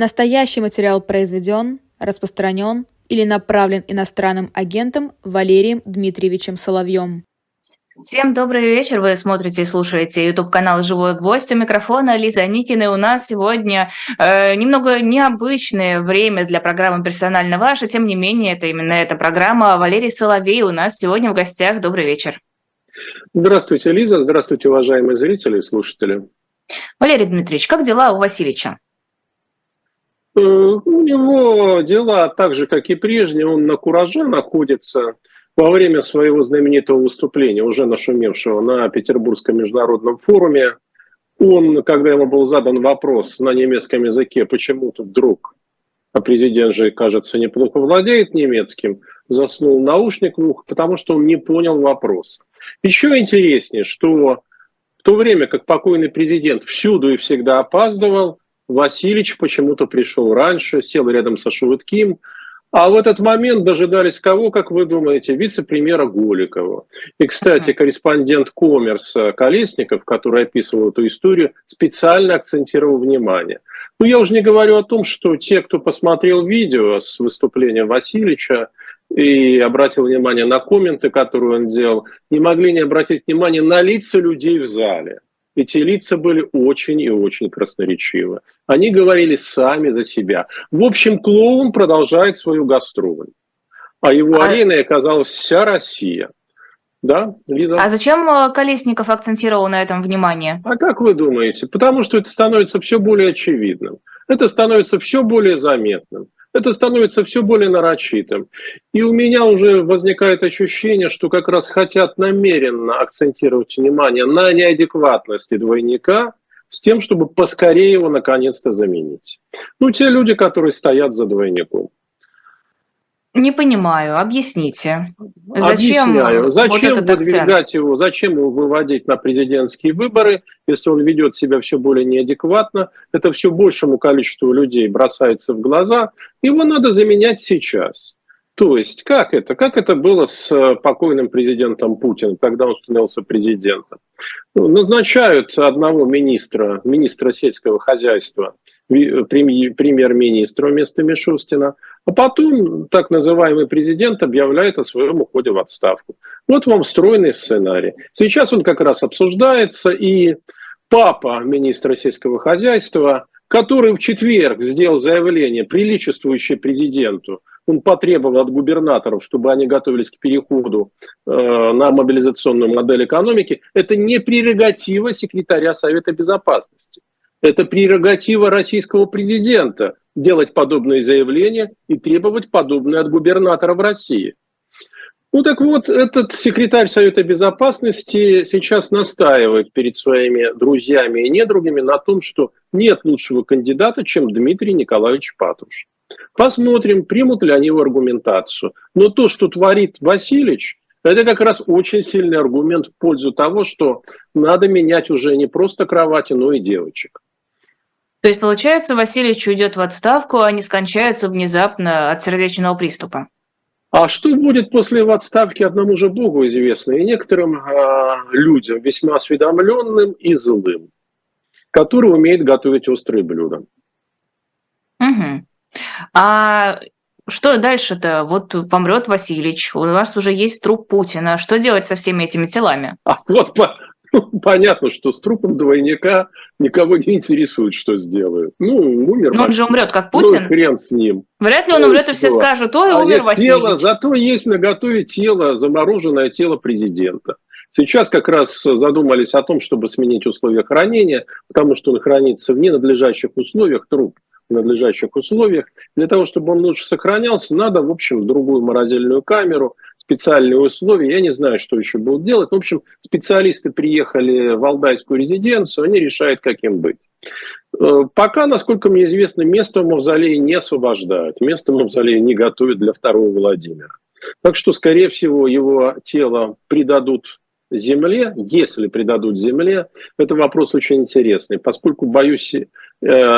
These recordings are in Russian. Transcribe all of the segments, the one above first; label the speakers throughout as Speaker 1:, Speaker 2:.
Speaker 1: Настоящий материал произведен, распространен или направлен иностранным агентом Валерием Дмитриевичем Соловьем.
Speaker 2: Всем добрый вечер. Вы смотрите и слушаете YouTube канал «Живой гвоздь». У микрофона Лиза Никина. И у нас сегодня э, немного необычное время для программы «Персонально ваша». Тем не менее, это именно эта программа. Валерий Соловей у нас сегодня в гостях. Добрый вечер.
Speaker 3: Здравствуйте, Лиза. Здравствуйте, уважаемые зрители и слушатели.
Speaker 2: Валерий Дмитриевич, как дела у Васильевича?
Speaker 3: У него дела так же, как и прежние. Он на кураже находится во время своего знаменитого выступления, уже нашумевшего на Петербургском международном форуме. Он, когда ему был задан вопрос на немецком языке, почему тут вдруг, а президент же, кажется, неплохо владеет немецким, заснул наушник в ухо, потому что он не понял вопрос. Еще интереснее, что в то время как покойный президент всюду и всегда опаздывал, Васильевич почему-то пришел раньше, сел рядом со Шувытким, а в этот момент дожидались кого, как вы думаете, вице-премьера Голикова. И, кстати, корреспондент Коммерса Колесников, который описывал эту историю, специально акцентировал внимание. Ну, я уже не говорю о том, что те, кто посмотрел видео с выступления Васильевича и обратил внимание на комменты, которые он делал, не могли не обратить внимание на лица людей в зале эти лица были очень и очень красноречивы. Они говорили сами за себя. В общем, клоун продолжает свою гастроль. А его а... ареной оказалась вся Россия. Да,
Speaker 2: Лиза? А зачем э, Колесников акцентировал на этом внимание?
Speaker 3: А как вы думаете? Потому что это становится все более очевидным. Это становится все более заметным это становится все более нарочитым. И у меня уже возникает ощущение, что как раз хотят намеренно акцентировать внимание на неадекватности двойника с тем, чтобы поскорее его наконец-то заменить. Ну, те люди, которые стоят за двойником.
Speaker 2: Не понимаю, объясните.
Speaker 3: Зачем, Объясняю. Зачем вот выдвигать его, зачем его выводить на президентские выборы, если он ведет себя все более неадекватно, это все большему количеству людей бросается в глаза, его надо заменять сейчас. То есть, как это? Как это было с э, покойным президентом Путиным, когда он становился президентом? Ну, назначают одного министра, министра сельского хозяйства, премьер-министра вместо Мишустина, а потом так называемый президент объявляет о своем уходе в отставку. Вот вам встроенный сценарий. Сейчас он как раз обсуждается, и папа министра сельского хозяйства, который в четверг сделал заявление, приличествующее президенту, он потребовал от губернаторов, чтобы они готовились к переходу э, на мобилизационную модель экономики, это не прерогатива секретаря Совета Безопасности. Это прерогатива российского президента делать подобные заявления и требовать подобное от губернаторов России. Ну так вот, этот секретарь Совета Безопасности сейчас настаивает перед своими друзьями и недругами на том, что нет лучшего кандидата, чем Дмитрий Николаевич Патруш. Посмотрим, примут ли они его аргументацию. Но то, что творит Васильевич, это как раз очень сильный аргумент в пользу того, что надо менять уже не просто кровати, но и девочек.
Speaker 2: То есть, получается, Васильевич уйдет в отставку, а не скончается внезапно от сердечного приступа?
Speaker 3: А что будет после его отставки, одному же Богу известно, и некоторым э, людям, весьма осведомленным и злым, которые умеют готовить острые блюда.
Speaker 2: Угу. А что дальше-то? Вот помрет Васильевич, у вас уже есть труп Путина. Что делать со всеми этими телами?
Speaker 3: А вот понятно, что с трупом двойника никого не интересует, что сделают. Ну, умер.
Speaker 2: Но он же умрет, как Путин.
Speaker 3: Ну, хрен с ним.
Speaker 2: Вряд ли он ну, умрет, и все скажут, ой, а умер Васильевич.
Speaker 3: Тело, зато есть на готове тело, замороженное тело президента. Сейчас как раз задумались о том, чтобы сменить условия хранения, потому что он хранится в ненадлежащих условиях, труп в надлежащих условиях. Для того, чтобы он лучше сохранялся, надо, в общем, другую морозильную камеру – специальные условия. Я не знаю, что еще будут делать. В общем, специалисты приехали в Алдайскую резиденцию, они решают, как им быть. Э, пока, насколько мне известно, место в мавзолее не освобождают. Место в мавзолее не готовят для второго Владимира. Так что, скорее всего, его тело придадут земле, если придадут земле, это вопрос очень интересный, поскольку, боюсь, э,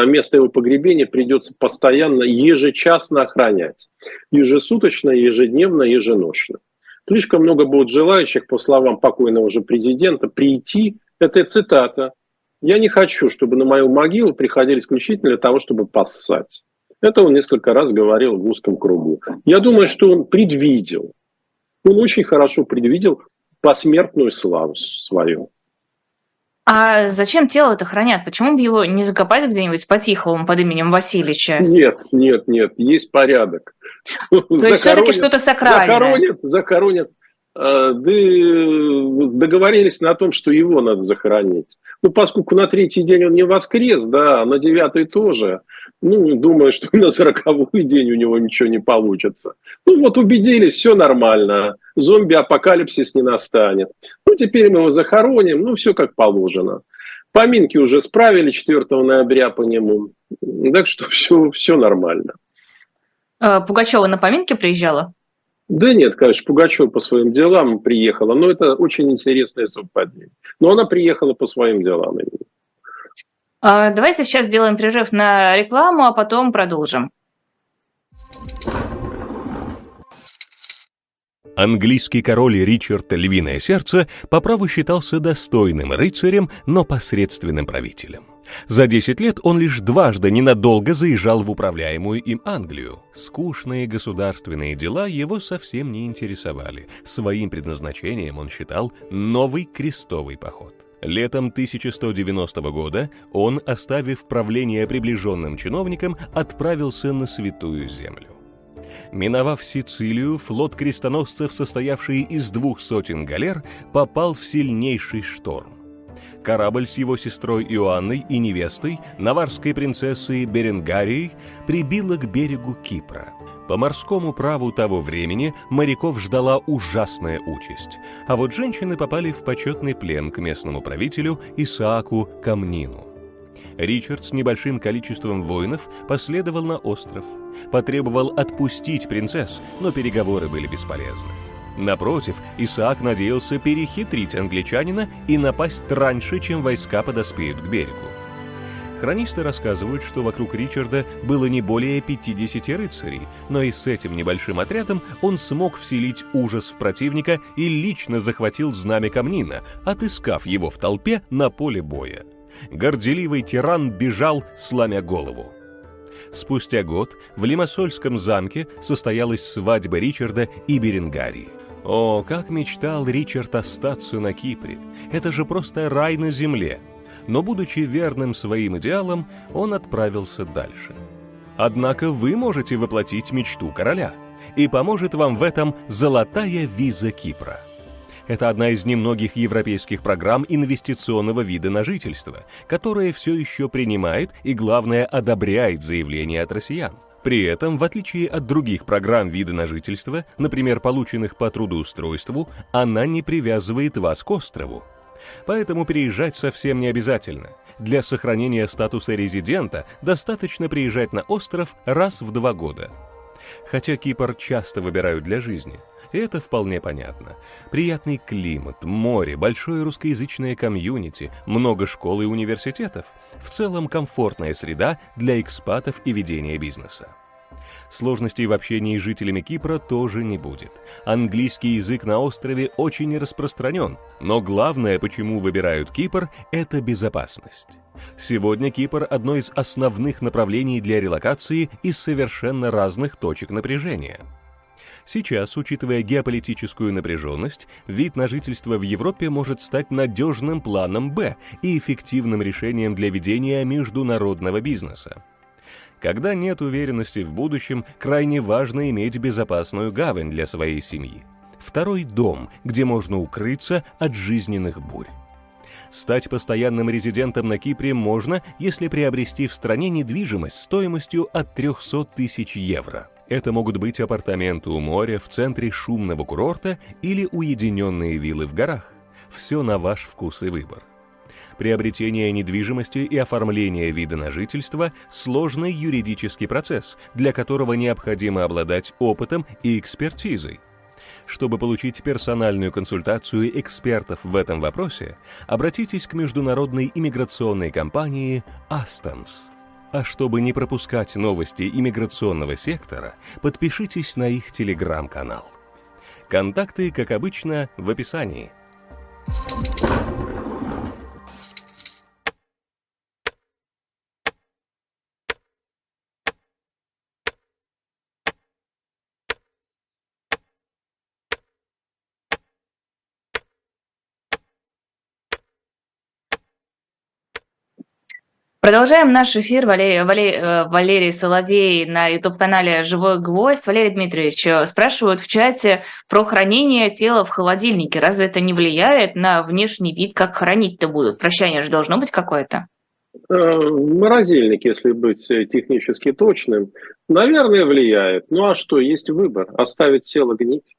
Speaker 3: место его погребения придется постоянно, ежечасно охранять. Ежесуточно, ежедневно, еженошно. Слишком много будет желающих, по словам покойного же президента, прийти, это цитата, Я не хочу, чтобы на мою могилу приходили исключительно для того, чтобы поссать. Это он несколько раз говорил в узком кругу. Я думаю, что он предвидел. Он очень хорошо предвидел посмертную славу свою.
Speaker 2: А зачем тело-то хранят? Почему бы его не закопать где-нибудь по-тихому под именем Васильевича?
Speaker 3: Нет, нет, нет, есть порядок.
Speaker 2: То есть все-таки что-то сакральное.
Speaker 3: Захоронят, захоронят. Э, договорились на том, что его надо захоронить. Ну, поскольку на третий день он не воскрес, да, а на девятый тоже, ну, думаю, что на сороковой день у него ничего не получится. Ну, вот убедились, все нормально, зомби-апокалипсис не настанет. Ну, теперь мы его захороним, ну, все как положено. Поминки уже справили 4 ноября по нему, так что все, все нормально.
Speaker 2: А, Пугачева на поминки приезжала?
Speaker 3: Да нет, конечно, Пугачева по своим делам приехала, но это очень интересное совпадение. Но она приехала по своим делам именно.
Speaker 2: А, давайте сейчас сделаем перерыв на рекламу, а потом продолжим.
Speaker 4: Английский король Ричард Львиное Сердце по праву считался достойным рыцарем, но посредственным правителем. За 10 лет он лишь дважды ненадолго заезжал в управляемую им Англию. Скучные государственные дела его совсем не интересовали. Своим предназначением он считал новый крестовый поход. Летом 1190 года он, оставив правление приближенным чиновникам, отправился на Святую Землю. Миновав Сицилию, флот крестоносцев, состоявший из двух сотен галер, попал в сильнейший шторм. Корабль с его сестрой Иоанной и невестой, наварской принцессой Беренгарией, прибило к берегу Кипра. По морскому праву того времени моряков ждала ужасная участь, а вот женщины попали в почетный плен к местному правителю Исааку Камнину. Ричард с небольшим количеством воинов последовал на остров, потребовал отпустить принцесс, но переговоры были бесполезны. Напротив, Исаак надеялся перехитрить англичанина и напасть раньше, чем войска подоспеют к берегу. Хронисты рассказывают, что вокруг Ричарда было не более 50 рыцарей, но и с этим небольшим отрядом он смог вселить ужас в противника и лично захватил знамя Камнина, отыскав его в толпе на поле боя. Горделивый тиран бежал, сломя голову. Спустя год в Лимассольском замке состоялась свадьба Ричарда и Беренгарии. О, как мечтал Ричард остаться на Кипре! Это же просто рай на земле! Но, будучи верным своим идеалам, он отправился дальше. Однако вы можете воплотить мечту короля, и поможет вам в этом золотая виза Кипра. Это одна из немногих европейских программ инвестиционного вида на жительство, которая все еще принимает и, главное, одобряет заявления от россиян. При этом, в отличие от других программ вида на жительство, например, полученных по трудоустройству, она не привязывает вас к острову. Поэтому переезжать совсем не обязательно. Для сохранения статуса резидента достаточно приезжать на остров раз в два года. Хотя Кипр часто выбирают для жизни, это вполне понятно. Приятный климат, море, большое русскоязычное комьюнити, много школ и университетов. В целом комфортная среда для экспатов и ведения бизнеса. Сложностей в общении с жителями Кипра тоже не будет. Английский язык на острове очень распространен, но главное, почему выбирают Кипр, это безопасность. Сегодня Кипр – одно из основных направлений для релокации из совершенно разных точек напряжения. Сейчас, учитывая геополитическую напряженность, вид на жительство в Европе может стать надежным планом «Б» и эффективным решением для ведения международного бизнеса. Когда нет уверенности в будущем, крайне важно иметь безопасную гавань для своей семьи. Второй дом, где можно укрыться от жизненных бурь. Стать постоянным резидентом на Кипре можно, если приобрести в стране недвижимость стоимостью от 300 тысяч евро. Это могут быть апартаменты у моря в центре шумного курорта или уединенные виллы в горах. Все на ваш вкус и выбор. Приобретение недвижимости и оформление вида на жительство – сложный юридический процесс, для которого необходимо обладать опытом и экспертизой. Чтобы получить персональную консультацию экспертов в этом вопросе, обратитесь к международной иммиграционной компании «Астонс». А чтобы не пропускать новости иммиграционного сектора, подпишитесь на их телеграм-канал. Контакты, как обычно, в описании.
Speaker 2: Продолжаем наш эфир. Валерий, Валерий, э, Валерий Соловей на YouTube-канале «Живой гвоздь». Валерий Дмитриевич, э, спрашивают в чате про хранение тела в холодильнике. Разве это не влияет на внешний вид, как хранить-то будут? Прощание же должно быть какое-то.
Speaker 3: Э, морозильник, если быть технически точным, наверное, влияет. Ну а что, есть выбор. Оставить тело гнить.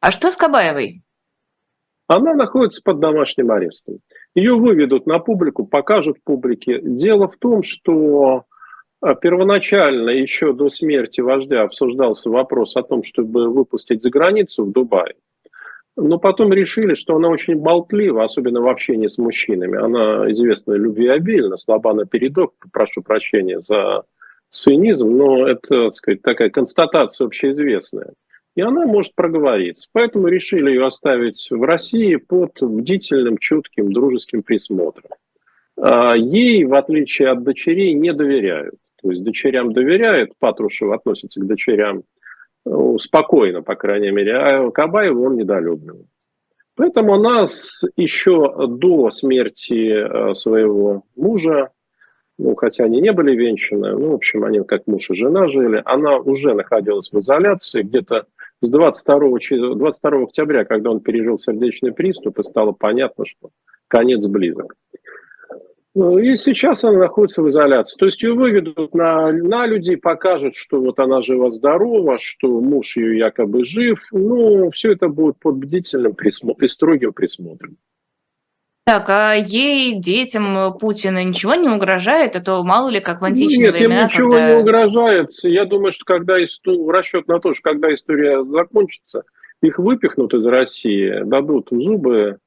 Speaker 2: А что с Кабаевой?
Speaker 3: Она находится под домашним арестом. Ее выведут на публику, покажут публике. Дело в том, что а, первоначально еще до смерти вождя обсуждался вопрос о том, чтобы выпустить за границу в Дубае. Но потом решили, что она очень болтлива, особенно в общении с мужчинами. Она известна любвеобильна, слаба на передок, прошу прощения за цинизм, но это, так сказать, такая констатация общеизвестная и она может проговориться. Поэтому решили ее оставить в России под бдительным, чутким, дружеским присмотром. А ей, в отличие от дочерей, не доверяют. То есть дочерям доверяют, Патрушев относится к дочерям ну, спокойно, по крайней мере, а Кабаеву он недолюбливает. Поэтому она еще до смерти э, своего мужа, ну, хотя они не были венчаны, ну, в общем, они как муж и жена жили, она уже находилась в изоляции, где-то с 22, 22 октября, когда он пережил сердечный приступ, и стало понятно, что конец близок. Ну, и сейчас она находится в изоляции. То есть ее выведут на, на людей, покажут, что вот она жива-здорова, что муж ее якобы жив. Ну, все это будет под бдительным присмотром, строгим присмотром.
Speaker 2: Так, а ей, детям Путина ничего не угрожает? А то мало ли, как в античные
Speaker 3: Нет,
Speaker 2: времена,
Speaker 3: им ничего
Speaker 2: когда...
Speaker 3: не угрожает. Я думаю, что когда история, расчет на то, что когда история закончится, их выпихнут из России, дадут зубы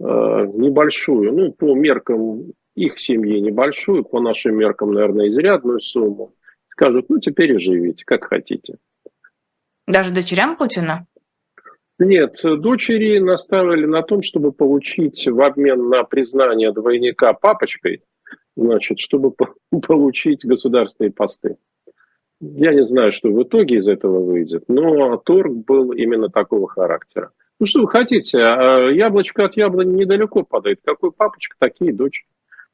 Speaker 3: э, небольшую, ну, по меркам их семьи небольшую, по нашим меркам, наверное, изрядную сумму. Скажут, ну, теперь и живите, как хотите.
Speaker 2: Даже дочерям Путина?
Speaker 3: Нет, дочери наставили на том, чтобы получить в обмен на признание двойника папочкой, значит, чтобы получить государственные посты. Я не знаю, что в итоге из этого выйдет, но торг был именно такого характера. Ну что вы хотите, а яблочко от яблони недалеко падает. Какой папочка, такие дочки.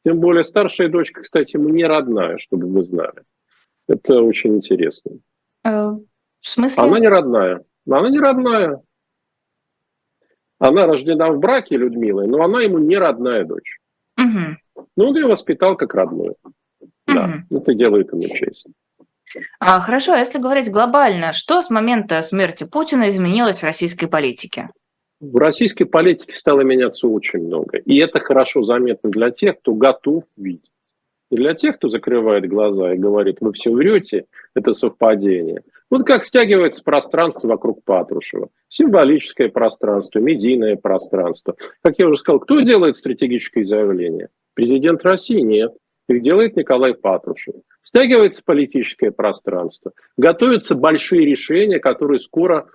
Speaker 3: Тем более старшая дочка, кстати, не родная, чтобы вы знали. Это очень интересно.
Speaker 2: Э, в смысле?
Speaker 3: Она не родная. Она не родная. Она рождена в браке Людмилой, но она ему не родная дочь. Угу. Ну, он ее воспитал как родную. Угу. Да, это делает ему честь.
Speaker 2: А, хорошо, а если говорить глобально, что с момента смерти Путина изменилось в российской политике?
Speaker 3: В российской политике стало меняться очень много. И это хорошо заметно для тех, кто готов видеть. И для тех, кто закрывает глаза и говорит, вы все врете, это совпадение. Вот как стягивается пространство вокруг Патрушева. Символическое пространство, медийное пространство. Как я уже сказал, кто делает стратегические заявления? Президент России? Нет. Их делает Николай Патрушев. Стягивается политическое пространство. Готовятся большие решения, которые скоро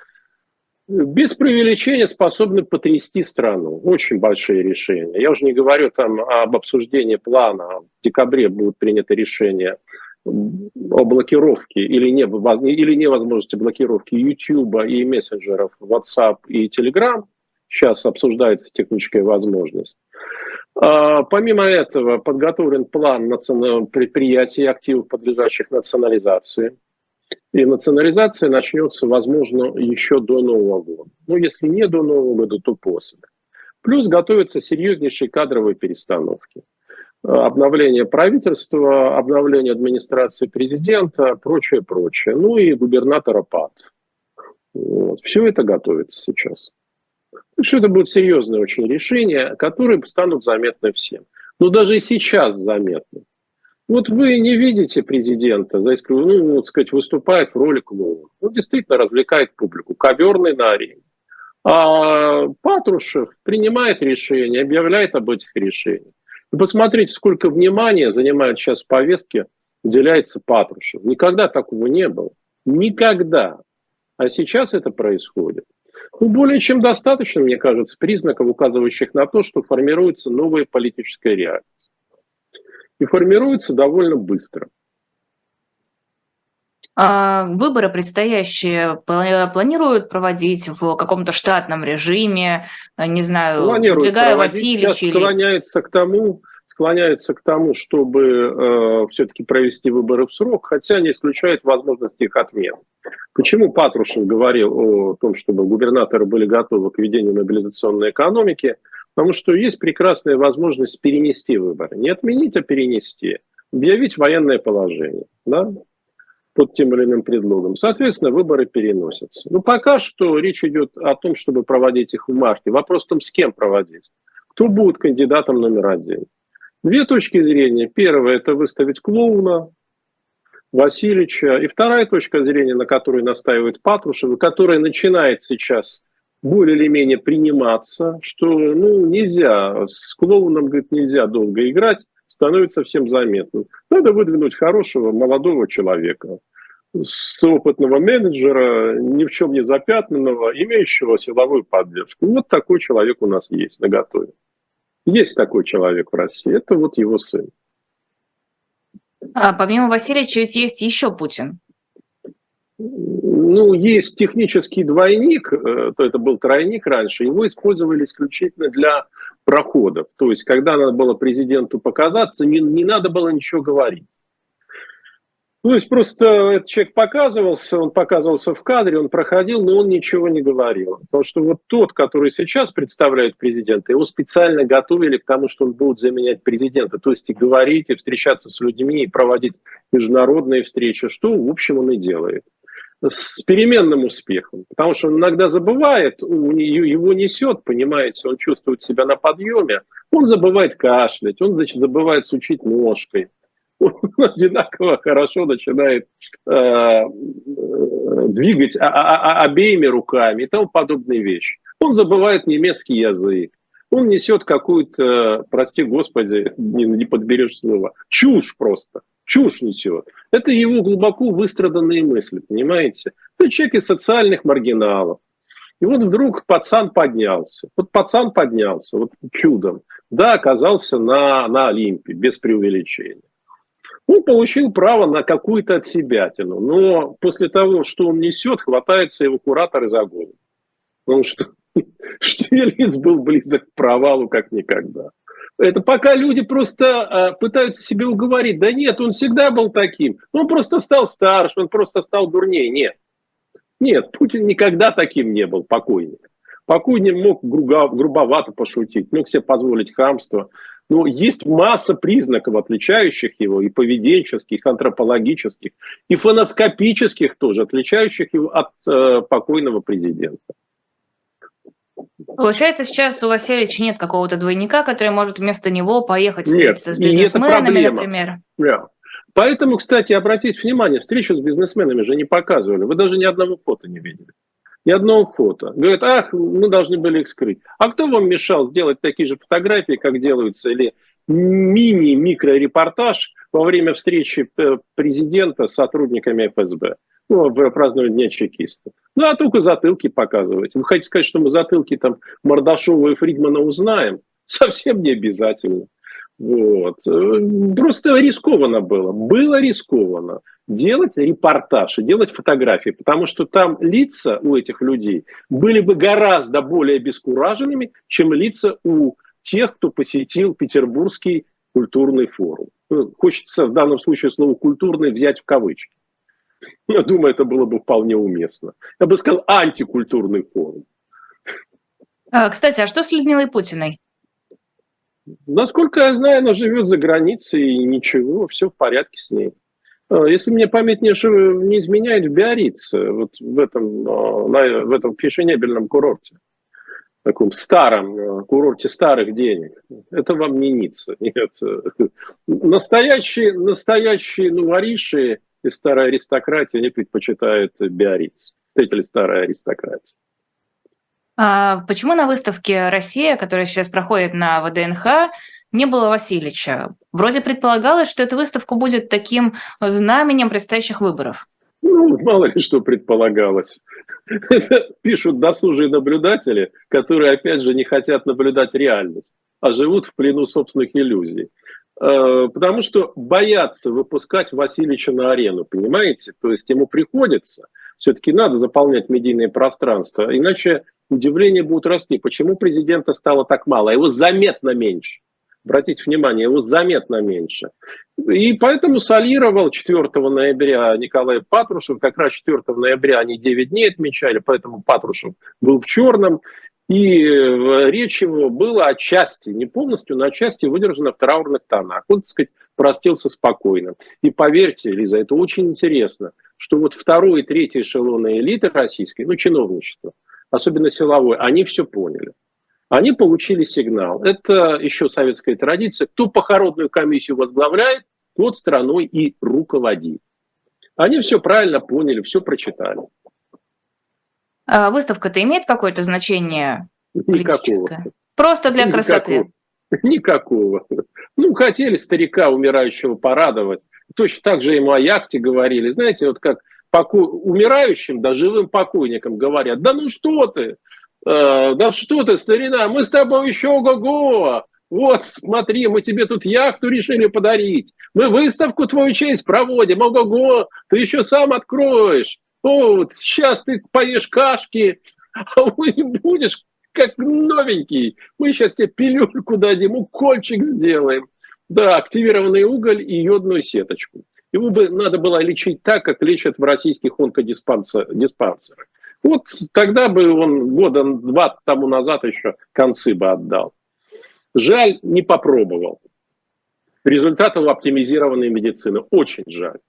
Speaker 3: без преувеличения способны потрясти страну. Очень большие решения. Я уже не говорю там об обсуждении плана. В декабре будут приняты решения о блокировке или, не, или невозможности блокировки YouTube и мессенджеров WhatsApp и Telegram. Сейчас обсуждается техническая возможность. А, помимо этого подготовлен план предприятий и активов, подлежащих национализации. И национализация начнется, возможно, еще до Нового года. Ну, если не до Нового года, то после. Плюс готовятся серьезнейшие кадровые перестановки обновление правительства, обновление администрации президента, прочее, прочее. Ну и губернатора ПАД. Вот. Все это готовится сейчас. Так что это будет серьезное очень решение, которые станут заметны всем. Но даже и сейчас заметны. Вот вы не видите президента, за исключением, ну, вот сказать, выступает в роли клоуна. Он действительно развлекает публику. Коверный на арене. А Патрушев принимает решения, объявляет об этих решениях. Вы посмотрите, сколько внимания занимает сейчас в повестке, уделяется Патрушев. Никогда такого не было. Никогда. А сейчас это происходит. Ну, более чем достаточно, мне кажется, признаков, указывающих на то, что формируется новая политическая реальность. И формируется довольно быстро.
Speaker 2: А выборы предстоящие планируют проводить в каком-то штатном режиме, не знаю,
Speaker 3: Васильевича? Сейчас или... склоняется к тому, склоняется к тому, чтобы э, все-таки провести выборы в срок, хотя не исключает возможность их отмены. Почему Патрушев говорил о том, чтобы губернаторы были готовы к ведению мобилизационной экономики? Потому что есть прекрасная возможность перенести выборы. Не отменить, а перенести. Объявить военное положение. Да? под тем или иным предлогом. Соответственно, выборы переносятся. Но пока что речь идет о том, чтобы проводить их в марте. Вопрос в том, с кем проводить. Кто будет кандидатом номер один. Две точки зрения. Первая – это выставить клоуна, Васильевича. И вторая точка зрения, на которой настаивает Патрушев, которая начинает сейчас более или менее приниматься, что ну, нельзя, с клоуном, говорит, нельзя долго играть, становится всем заметным. Надо выдвинуть хорошего молодого человека, с опытного менеджера, ни в чем не запятнанного, имеющего силовую поддержку. Вот такой человек у нас есть на готове. Есть такой человек в России, это вот его сын.
Speaker 2: А помимо Васильевича ведь есть еще Путин.
Speaker 3: Ну, есть технический двойник, э, то это был тройник раньше, его использовали исключительно для проходов. То есть, когда надо было президенту показаться, не, не надо было ничего говорить. То есть просто этот человек показывался, он показывался в кадре, он проходил, но он ничего не говорил. Потому что вот тот, который сейчас представляет президента, его специально готовили к тому, что он будет заменять президента. То есть и говорить, и встречаться с людьми, и проводить международные встречи, что, в общем, он и делает с переменным успехом, потому что он иногда забывает, его несет, понимаете, он чувствует себя на подъеме, он забывает кашлять, он значит, забывает сучить ножкой, он одинаково хорошо начинает э, двигать а, а, обеими руками и тому подобные вещи. Он забывает немецкий язык, он несет какую-то, прости господи, не, не подберешь слова, чушь просто чушь несет. Это его глубоко выстраданные мысли, понимаете? Это человек из социальных маргиналов. И вот вдруг пацан поднялся. Вот пацан поднялся, вот чудом. Да, оказался на, на Олимпе, без преувеличения. Он получил право на какую-то отсебятину. Но после того, что он несет, хватается его кураторы за голову. Потому что Штирлиц был близок к провалу как никогда. Это пока люди просто а, пытаются себе уговорить. Да нет, он всегда был таким. Он просто стал старше, он просто стал дурнее. Нет. Нет, Путин никогда таким не был, покойник. Покойник мог грубо, грубовато пошутить, мог себе позволить хамство. Но есть масса признаков, отличающих его, и поведенческих, и антропологических, и фоноскопических тоже, отличающих его от э, покойного президента.
Speaker 2: Получается, сейчас у Васильевича нет какого-то двойника, который может вместо него поехать встретиться нет, с бизнесменами, например.
Speaker 3: Yeah. Поэтому, кстати, обратите внимание, встречу с бизнесменами же не показывали. Вы даже ни одного фото не видели. Ни одного фото. Говорят, ах, мы должны были их скрыть. А кто вам мешал сделать такие же фотографии, как делаются, или мини-микрорепортаж во время встречи э, президента с сотрудниками ФСБ? Ну, в празднование Дня чекиста. Ну, а только затылки показывать. Вы хотите сказать, что мы затылки там Мордашова и Фридмана узнаем? Совсем не обязательно. Вот. Просто рискованно было. Было рискованно делать репортаж и делать фотографии, потому что там лица у этих людей были бы гораздо более обескураженными, чем лица у тех, кто посетил Петербургский культурный форум. Ну, хочется в данном случае слово «культурный» взять в кавычки. Я думаю, это было бы вполне уместно. Я бы сказал, антикультурный форум.
Speaker 2: А, кстати, а что с Людмилой Путиной?
Speaker 3: Насколько я знаю, она живет за границей, и ничего, все в порядке с ней. А, если мне память не, не изменяет, в Биорице, вот в этом, а, на, в этом фешенебельном курорте, таком старом курорте старых денег. Это вам не Ницца. Нет. Настоящие, настоящие новориши и старая аристократия, они предпочитают Биарриц, представители старой аристократии.
Speaker 2: А почему на выставке «Россия», которая сейчас проходит на ВДНХ, не было Васильевича? Вроде предполагалось, что эта выставка будет таким знаменем предстоящих выборов.
Speaker 3: Ну, мало ли что предполагалось. Пишут досужие наблюдатели, которые, опять же, не хотят наблюдать реальность, а живут в плену собственных иллюзий. Э, потому что боятся выпускать Васильевича на арену, понимаете? То есть ему приходится, все-таки надо заполнять медийное пространство, иначе удивления будут расти. Почему президента стало так мало? Его заметно меньше. Обратите внимание, его заметно меньше. И поэтому солировал 4 ноября Николай Патрушев. Как раз 4 ноября они 9 дней отмечали, поэтому Патрушев был в черном. И э, речь его была отчасти, не полностью, но отчасти выдержана в траурных тонах. Он, так сказать, простился спокойно. И поверьте, Лиза, это очень интересно, что вот второй и третий эшелоны элиты российской, ну, чиновничество, особенно силовой, они все поняли. Они получили сигнал. Это еще советская традиция. Кто похоронную комиссию возглавляет, тот страной и руководит. Они все правильно поняли, все прочитали.
Speaker 2: А выставка-то имеет какое-то значение политическое?
Speaker 3: Никакого.
Speaker 2: Просто для красоты?
Speaker 3: Никакого. Ну, хотели старика умирающего порадовать. Точно так же ему о яхте говорили. Знаете, вот как поку... умирающим, да живым покойникам говорят, да ну что ты, э, да что ты, старина, мы с тобой еще ого-го, вот, смотри, мы тебе тут яхту решили подарить. Мы выставку твою честь проводим. Ого-го, ты еще сам откроешь. О, вот сейчас ты поешь кашки, а вы будешь как новенький. Мы сейчас тебе пилюльку дадим, укольчик сделаем. Да, активированный уголь и йодную сеточку. Его бы надо было лечить так, как лечат в российских онкодиспансерах. Вот тогда бы он года два тому назад еще концы бы отдал. Жаль, не попробовал. Результатов оптимизированной медицины. Очень жаль.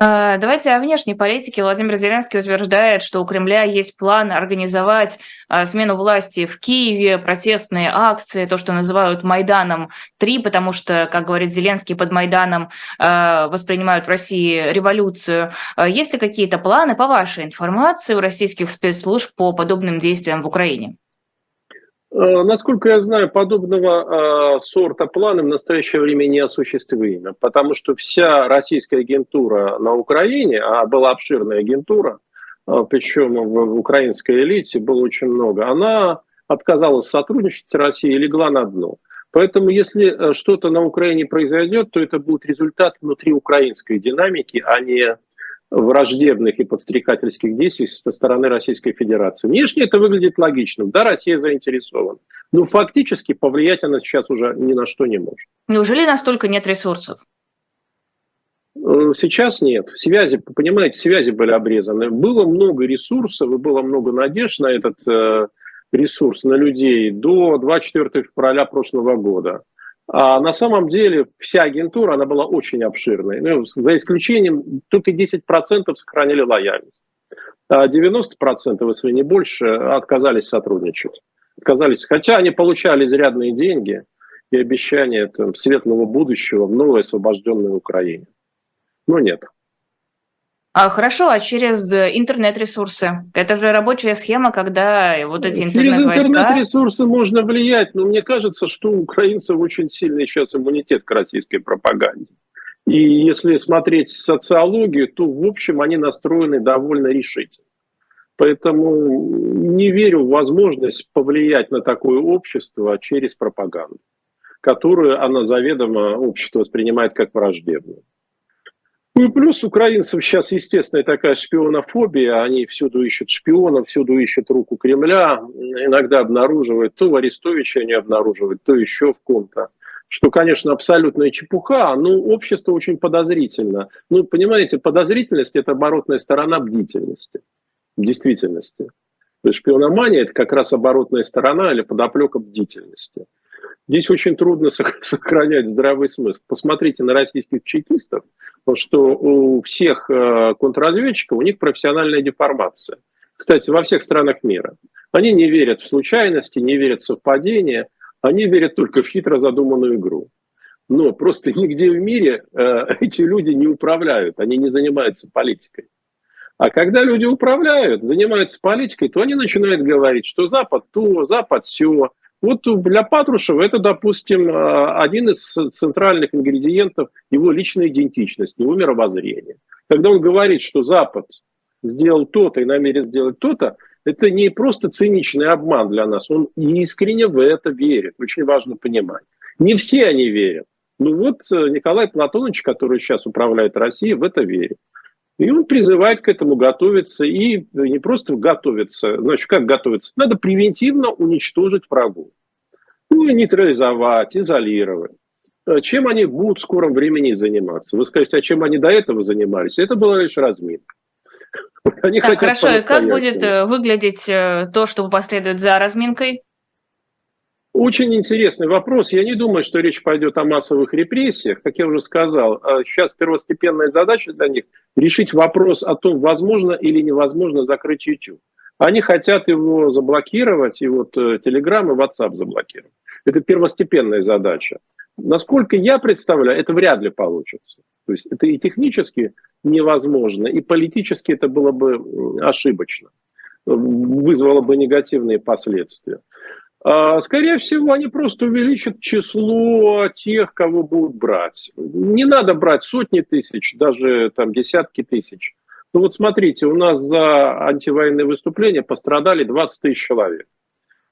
Speaker 2: А, давайте о внешней политике. Владимир Зеленский утверждает, что у Кремля есть план организовать а, смену власти в Киеве, протестные акции, то, что называют Майданом 3, потому что, как говорит Зеленский, под Майданом а, воспринимают в России революцию. Есть ли какие-то планы, по вашей информации, у российских спецслужб по подобным действиям в Украине?
Speaker 3: Э, насколько я знаю, подобного э, сорта планы в настоящее время не осуществимы, потому что вся российская агентура на Украине, а была обширная агентура, э, причем в, украинской элите было очень много, она отказалась сотрудничать с Россией и легла на дно. Поэтому если что-то на Украине произойдет, то это будет результат внутри украинской динамики, а не враждебных и подстрекательских действий со стороны Российской Федерации. Внешне это выглядит логичным. Да, Россия заинтересована. Но фактически повлиять она сейчас уже ни на что не может.
Speaker 2: Неужели настолько нет ресурсов?
Speaker 3: Э, сейчас нет. Связи, понимаете, связи были обрезаны. Было много ресурсов и было много надежд на этот э, ресурс, на людей до 24 февраля прошлого года. А на самом деле вся агентура, она была очень обширной. Ну, за исключением только 10% сохранили лояльность. А 90%, если не больше, отказались сотрудничать. Отказались, хотя они получали изрядные деньги и обещания там, светлого будущего в новой освобожденной Украине. Но нет.
Speaker 2: А, хорошо, а через интернет-ресурсы? Это же рабочая схема, когда вот эти интернет-войска...
Speaker 3: Через интернет-ресурсы можно влиять, но мне кажется, что у украинцев очень сильный сейчас иммунитет к российской пропаганде. И если смотреть социологию, то, в общем, они настроены довольно решительно. Поэтому не верю в возможность повлиять на такое общество через пропаганду, которую она заведомо общество воспринимает как враждебную. Ну и плюс украинцев сейчас, естественно, такая шпионофобия, они всюду ищут шпионов, всюду ищут руку Кремля, иногда обнаруживают, то в Арестовиче они обнаруживают, то еще в ком-то. Что, конечно, абсолютная чепуха, но общество очень подозрительно. Ну, понимаете, подозрительность – это оборотная сторона бдительности, в действительности. То есть шпиономания – это как раз оборотная сторона или подоплека бдительности. Здесь очень трудно сохранять здравый смысл. Посмотрите на российских чекистов, что у всех э, контрразведчиков у них профессиональная деформация. Кстати, во всех странах мира. Они не верят в случайности, не верят в совпадения, они верят только в хитро задуманную игру. Но просто нигде в мире э, эти люди не управляют, они не занимаются политикой. А когда люди управляют, занимаются политикой, то они начинают говорить, что Запад то, Запад все, вот для Патрушева это, допустим, а, один из центральных ингредиентов его личной идентичности, его мировоззрения. Когда он говорит, что Запад сделал то-то и намерен сделать то-то, это не просто циничный обман для нас, он искренне в это верит, очень важно понимать. Не все они верят. Ну вот э, Николай Платонович, который сейчас управляет Россией, в это верит. И он призывает к этому готовиться и не просто готовиться, значит, как готовиться, надо превентивно уничтожить врагу. Ну, нейтрализовать, изолировать. Э, чем они будут в скором времени заниматься? Вы скажете, а чем они до этого занимались? Это была лишь разминка.
Speaker 2: Они так, хорошо, и как будет э, выглядеть э, то, что последует за разминкой?
Speaker 3: Очень интересный вопрос. Я не думаю, что речь пойдет о массовых репрессиях. Как я уже сказал, сейчас первостепенная задача для них решить вопрос о том, возможно или невозможно закрыть YouTube. Они хотят его заблокировать, и вот Telegram и WhatsApp заблокировать. Это первостепенная задача. Насколько я представляю, это вряд ли получится. То есть это и технически невозможно, и политически это было бы ошибочно, вызвало бы негативные последствия. А, скорее всего, они просто увеличат число тех, кого будут брать. Не надо брать сотни тысяч, даже там десятки тысяч. Ну вот смотрите, у нас за антивоенные выступления пострадали 20 тысяч человек.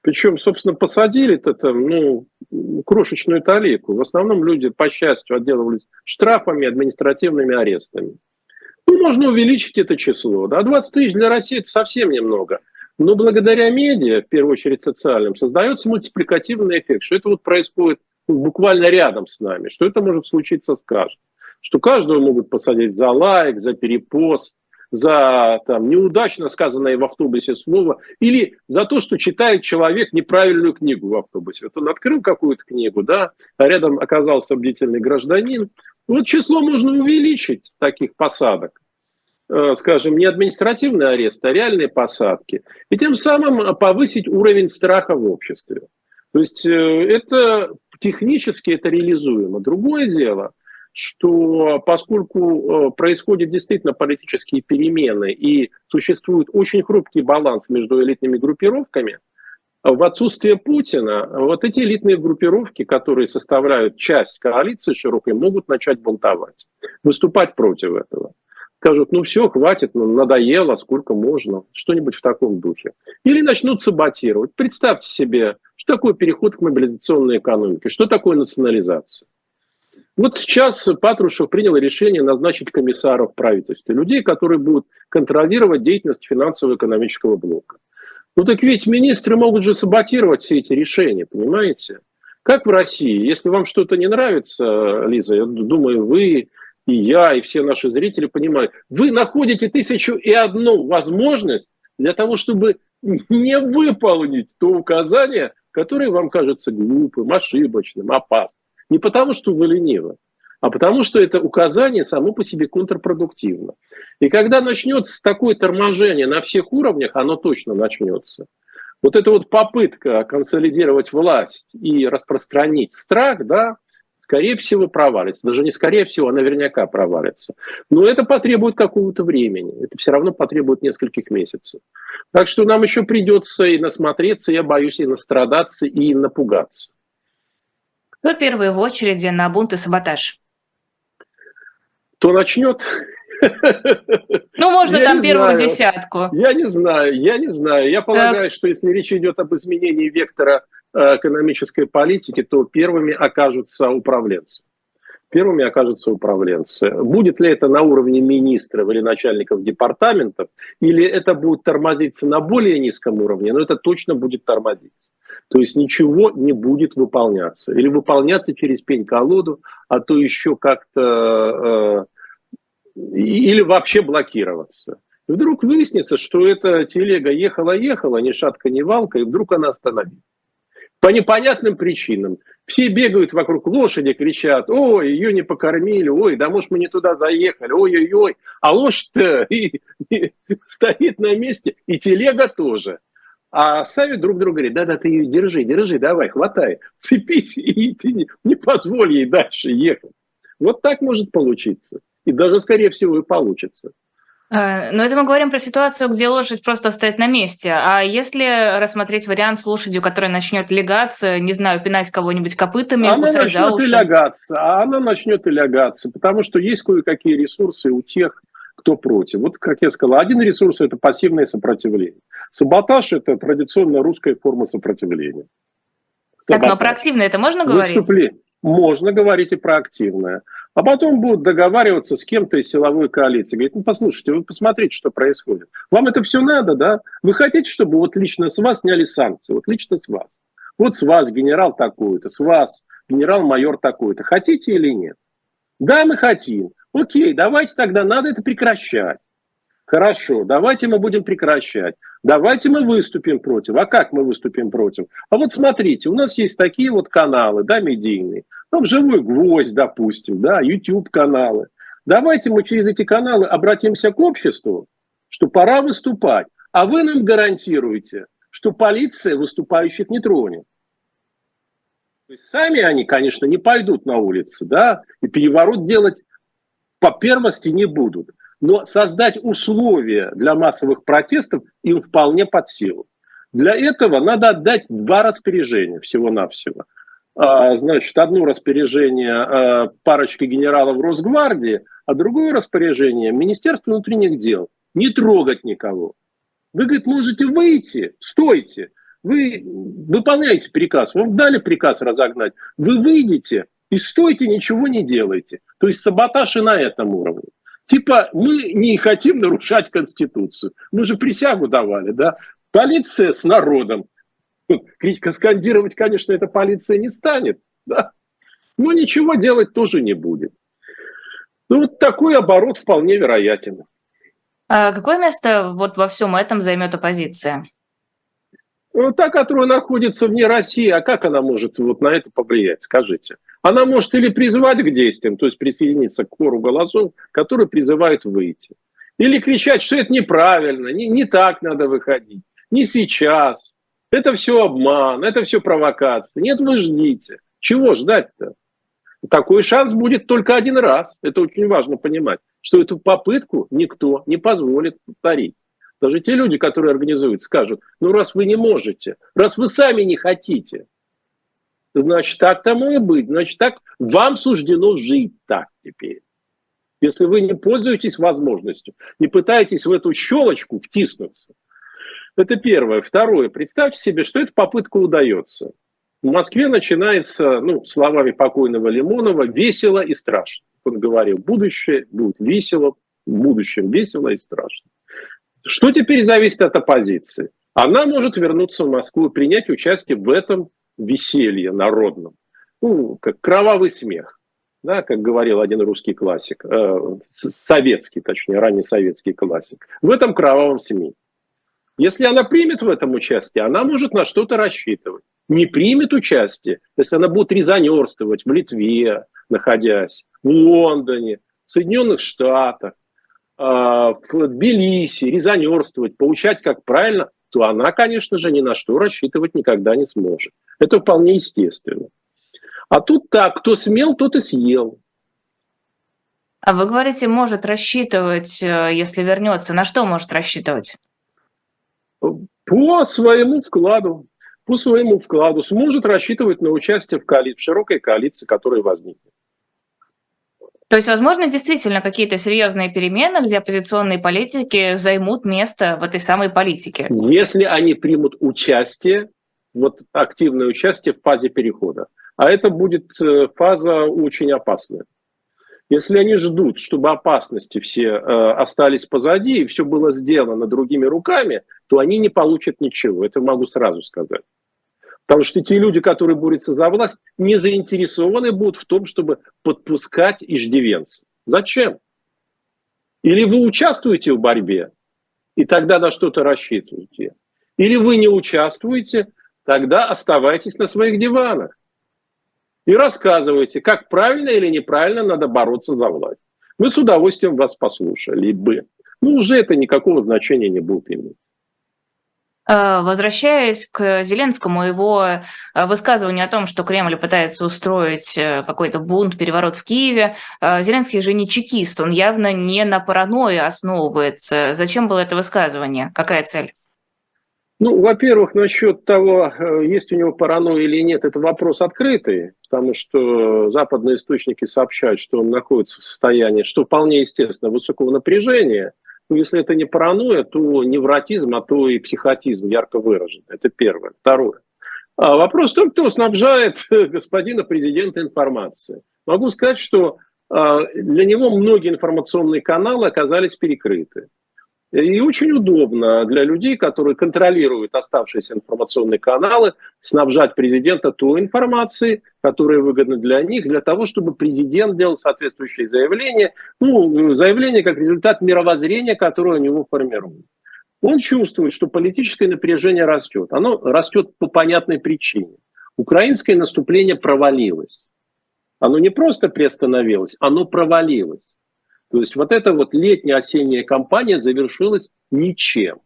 Speaker 3: Причем, собственно, посадили-то там, ну, крошечную талику. В основном люди, по счастью, отделывались штрафами, административными арестами. Ну, можно увеличить это число. Да? 20 тысяч для России – это совсем немного. Но благодаря медиа, в первую очередь социальным, создается мультипликативный эффект, что это вот происходит буквально рядом с нами, что это может случиться с каждым. Что каждого могут посадить за лайк, за перепост, за там, неудачно сказанное в автобусе слово или за то, что читает человек неправильную книгу в автобусе. Вот он открыл какую-то книгу, да, а рядом оказался бдительный гражданин. Вот число можно увеличить таких посадок скажем, не административный арест, а реальные посадки, и тем самым повысить уровень страха в обществе. То есть э, это технически это реализуемо. Другое дело – что поскольку э, происходят действительно политические перемены и существует очень хрупкий баланс между элитными группировками, в отсутствие Путина вот эти элитные группировки, которые составляют часть коалиции широкой, могут начать бунтовать, выступать против этого. Скажут, ну все, хватит, ну, надоело, сколько можно, что-нибудь в таком духе. Или начнут саботировать. Представьте себе, что такое переход к мобилизационной экономике, что такое национализация. Вот сейчас Патрушев принял решение назначить комиссаров правительства, людей, которые будут контролировать деятельность финансово-экономического блока. Ну так ведь министры могут же саботировать все эти решения, понимаете? Как в России, если вам что-то не нравится, Лиза, я думаю, вы и я, и все наши зрители понимают, вы находите тысячу и одну возможность для того, чтобы не выполнить то указание, которое вам кажется глупым, ошибочным, опасным. Не потому, что вы ленивы, а потому, что это указание само по себе контрпродуктивно. И когда начнется такое торможение на всех уровнях, оно точно начнется. Вот эта вот попытка консолидировать власть и распространить страх, да, скорее всего, провалится. Даже не скорее всего, а наверняка провалится. Но это потребует какого-то времени. Это все равно потребует нескольких месяцев. Так что нам еще придется и насмотреться, я боюсь, и настрадаться, и напугаться.
Speaker 2: Кто первый в очереди на бунт и саботаж?
Speaker 3: Кто начнет?
Speaker 2: Ну, можно я там первую знаю. десятку.
Speaker 3: Я не знаю, я не знаю. Я полагаю, так. что если речь идет об изменении вектора экономической политики, то первыми окажутся управленцы. Первыми окажутся управленцы. Будет ли это на уровне министров или начальников департаментов, или это будет тормозиться на более низком уровне, но это точно будет тормозиться. То есть ничего не будет выполняться. Или выполняться через пень-колоду, а то еще как-то... Э, или вообще блокироваться. И вдруг выяснится, что эта телега ехала-ехала, ни шатка, ни валка, и вдруг она остановилась. По непонятным причинам. Все бегают вокруг лошади, кричат, ой, ее не покормили, ой, да может мы не туда заехали, ой-ой-ой. А лошадь-то стоит на месте, и телега тоже. А сами друг другу говорят, да-да, ты ее держи, держи, давай, хватай, цепись и тяни, не позволь ей дальше ехать. Вот так может получиться. И даже, скорее всего, и получится.
Speaker 2: Э, но это мы говорим про ситуацию, где лошадь просто стоит на месте. А если рассмотреть вариант с лошадью, которая начнет лягаться, не знаю, пинать кого-нибудь копытами,
Speaker 3: она кусать за уши? Начнет и лягаться, а она начнет и лягаться, потому что есть кое-какие ресурсы у тех, кто против. Вот, как я сказал, один ресурс – это пассивное сопротивление. Саботаж – это традиционная русская форма сопротивления.
Speaker 2: Саботаж. Так, но про активное это можно говорить? Выступление.
Speaker 3: Можно говорить и про активное. А потом будут договариваться с кем-то из силовой коалиции. Говорит, ну послушайте, вы посмотрите, что происходит. Вам это все надо, да? Вы хотите, чтобы вот лично с вас сняли санкции? Вот лично с вас. Вот с вас генерал такой-то, с вас генерал-майор такой-то. Хотите или нет? Да, мы хотим. Окей, давайте тогда надо это прекращать. Хорошо, давайте мы будем прекращать. Давайте мы выступим против. А как мы выступим против? А вот смотрите, у нас есть такие вот каналы, да, медийные. Там «Живой гвоздь», допустим, да, YouTube-каналы. Давайте мы через эти каналы обратимся к обществу, что пора выступать. А вы нам гарантируете, что полиция выступающих не тронет. То есть сами они, конечно, не пойдут на улицы, да, и переворот делать по первости не будут. Но создать условия для массовых протестов им вполне под силу. Для этого надо отдать два распоряжения всего-навсего. А, значит, одно распоряжение а, парочки генералов Росгвардии, а другое распоряжение Министерства внутренних дел. Не трогать никого. Вы, говорит, можете выйти, стойте, вы выполняете приказ, вам дали приказ разогнать, вы выйдете и стойте, ничего не делайте. То есть саботаж и на этом уровне. Типа, мы не хотим нарушать Конституцию. Мы же присягу давали, да? Полиция с народом. Скандировать, конечно, эта полиция не станет, да? Но ничего делать тоже не будет. Ну, вот такой оборот вполне вероятен.
Speaker 2: А какое место вот во всем этом займет оппозиция?
Speaker 3: Ну, та, которая находится вне России, а как она может вот на это повлиять, скажите? Она может или призвать к действиям, то есть присоединиться к хору голосов, которые призывают выйти. Или кричать, что это неправильно, не, не так надо выходить, не сейчас. Это все обман, это все провокация. Нет, вы ждите. Чего ждать-то? Такой шанс будет только один раз. Это очень важно понимать, что эту попытку никто не позволит повторить. Даже те люди, которые организуют, скажут, ну раз вы не можете, раз вы сами не хотите, значит, так тому и быть. Значит, так вам суждено жить так теперь. Если вы не пользуетесь возможностью, не пытаетесь в эту щелочку втиснуться. Это первое. Второе. Представьте себе, что эта попытка удается. В Москве начинается, ну, словами покойного Лимонова, весело и страшно. Он говорил, будущее будет весело, в будущем весело и страшно. Что теперь зависит от оппозиции? Она может вернуться в Москву и принять участие в этом веселье народном. Ну, как кровавый смех, да, как говорил один русский классик, э, советский, точнее, ранний советский классик, в этом кровавом СМИ. Если она примет в этом участие, она может на что-то рассчитывать. Не примет участие, если она будет резонерствовать в Литве, находясь, в Лондоне, в Соединенных Штатах, э, в Тбилиси, резонерствовать, поучать, как правильно, то она, конечно же, ни на что рассчитывать никогда не сможет. Это вполне естественно. А тут так, кто смел, тот и съел.
Speaker 2: А вы говорите, может рассчитывать, э, если вернется. На что может рассчитывать?
Speaker 3: По своему вкладу. По своему вкладу. Сможет рассчитывать на участие в, коали... в широкой коалиции, которая возникнет.
Speaker 2: То есть, возможно, действительно какие-то серьезные перемены, где оппозиционные политики займут место в этой самой политике?
Speaker 3: Если они примут участие вот активное участие в фазе перехода. А это будет э, фаза очень опасная. Если они ждут, чтобы опасности все э, остались позади и все было сделано другими руками, то они не получат ничего. Это могу сразу сказать. Потому что те люди, которые борются за власть, не заинтересованы будут в том, чтобы подпускать иждивенцев. Зачем? Или вы участвуете в борьбе, и тогда на что-то рассчитываете. Или вы не участвуете, тогда оставайтесь на своих диванах и рассказывайте, как правильно или неправильно надо бороться за власть. Мы с удовольствием вас послушали бы. Ну, уже это никакого значения не будет иметь.
Speaker 2: Э, возвращаясь к Зеленскому, его э, высказыванию о том, что Кремль пытается устроить э, какой-то бунт, переворот в Киеве, Зеленский же не чекист, он явно не на паранойи основывается. Зачем было это высказывание? Какая цель?
Speaker 3: Ну, во-первых, насчет того, есть у него паранойя или нет, это вопрос открытый, потому что западные источники сообщают, что он находится в состоянии, что вполне естественно, высокого напряжения. Но если это не паранойя, то невротизм, а то и психотизм ярко выражен. Это первое. Второе. А вопрос в том, кто снабжает господина президента информацией. Могу сказать, что а, для него многие информационные каналы оказались перекрыты. И очень удобно для людей, которые контролируют оставшиеся информационные каналы, снабжать президента той информацией, которая выгодна для них, для того, чтобы президент делал соответствующие заявления. Ну, заявление как результат мировоззрения, которое у него формирует. Он чувствует, что политическое напряжение растет. Оно растет по понятной причине. Украинское наступление провалилось. Оно не просто приостановилось, оно провалилось. То есть вот эта вот летняя осенняя кампания завершилась ничем.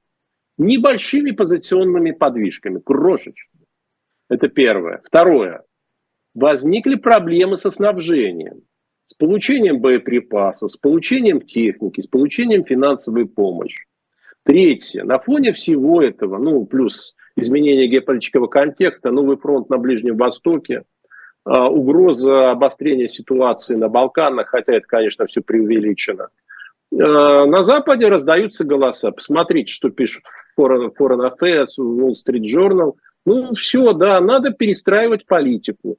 Speaker 3: Небольшими позиционными подвижками, крошечными. Это первое. Второе. Возникли проблемы со снабжением, с получением боеприпасов, с получением техники, с получением финансовой помощи. Третье. На фоне всего этого, ну, плюс изменение геополитического контекста, новый фронт на Ближнем Востоке – угроза обострения ситуации на Балканах, хотя это, конечно, все преувеличено. А, на Западе раздаются голоса. Посмотрите, что пишут Foreign, Foreign Affairs, Wall Street Journal. Ну, все, да, надо перестраивать политику.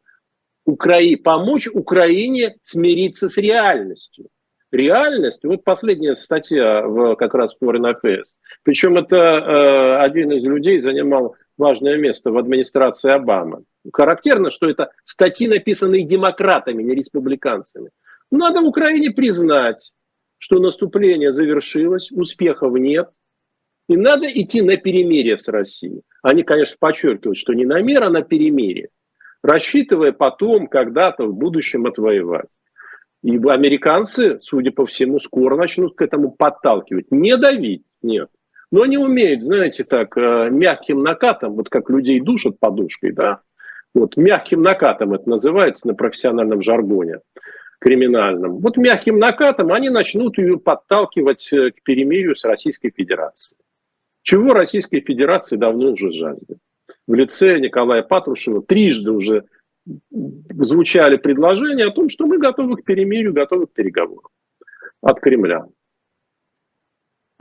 Speaker 3: Украи... Помочь Украине смириться с реальностью. Реальность, вот последняя статья в как раз Foreign Affairs. Причем это э, один из людей занимал важное место в администрации Обамы. Характерно, что это статьи, написанные демократами, не республиканцами. Надо в Украине признать, что наступление завершилось, успехов нет, и надо идти на перемирие с Россией. Они, конечно, подчеркивают, что не на мир, а на перемирие, рассчитывая потом когда-то в будущем отвоевать. И американцы, судя по всему, скоро начнут к этому подталкивать. Не давить, нет. Но они умеют, знаете, так, э, мягким накатом, вот как людей душат подушкой, да, вот мягким накатом это называется на профессиональном жаргоне криминальном. Вот мягким накатом они начнут ее подталкивать э, к перемирию с Российской Федерацией. Чего Российской Федерации давно уже жаждет. В лице Николая Патрушева трижды уже звучали предложения о том, что мы готовы к перемирию, готовы к переговорам от Кремля.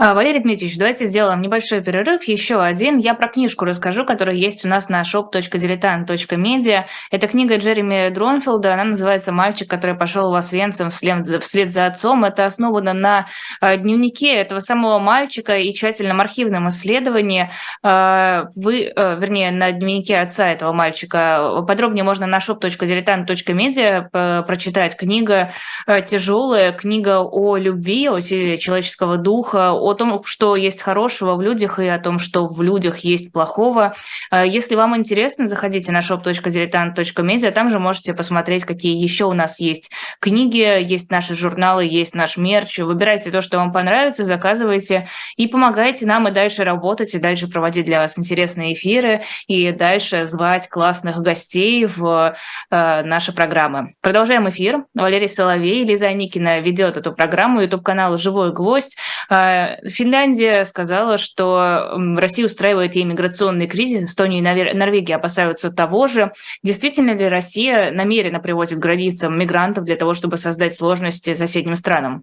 Speaker 2: А, Валерий Дмитриевич, давайте сделаем небольшой перерыв, еще один. Я про книжку расскажу, которая есть у нас на shop.diletant.media. Это книга Джереми Дронфилда, она называется «Мальчик, который пошел в Освенцим вслед, за отцом». Это основано на э, дневнике этого самого мальчика и тщательном архивном исследовании. Э, вы, вернее, на дневнике отца этого мальчика. Подробнее можно на shop.diletant.media прочитать. Книга тяжелая, книга о любви, о силе человеческого духа, о том, что есть хорошего в людях и о том, что в людях есть плохого. Э, если вам интересно, заходите на shop.diletant.media, там же можете посмотреть, какие еще у нас есть книги, есть наши журналы, есть наш мерч. Выбирайте то, что вам понравится, заказывайте и помогайте нам и дальше работать, и дальше проводить для вас интересные эфиры, и дальше звать классных гостей в э, наши программы. Продолжаем эфир. Валерий Соловей, Лиза Аникина ведет эту программу, YouTube-канал «Живой гвоздь». Э, Финляндия сказала, что Россия устраивает ей миграционный кризис, Эстония и Норвегия опасаются того же. Действительно ли Россия намеренно приводит к границам мигрантов для того, чтобы создать сложности соседним странам?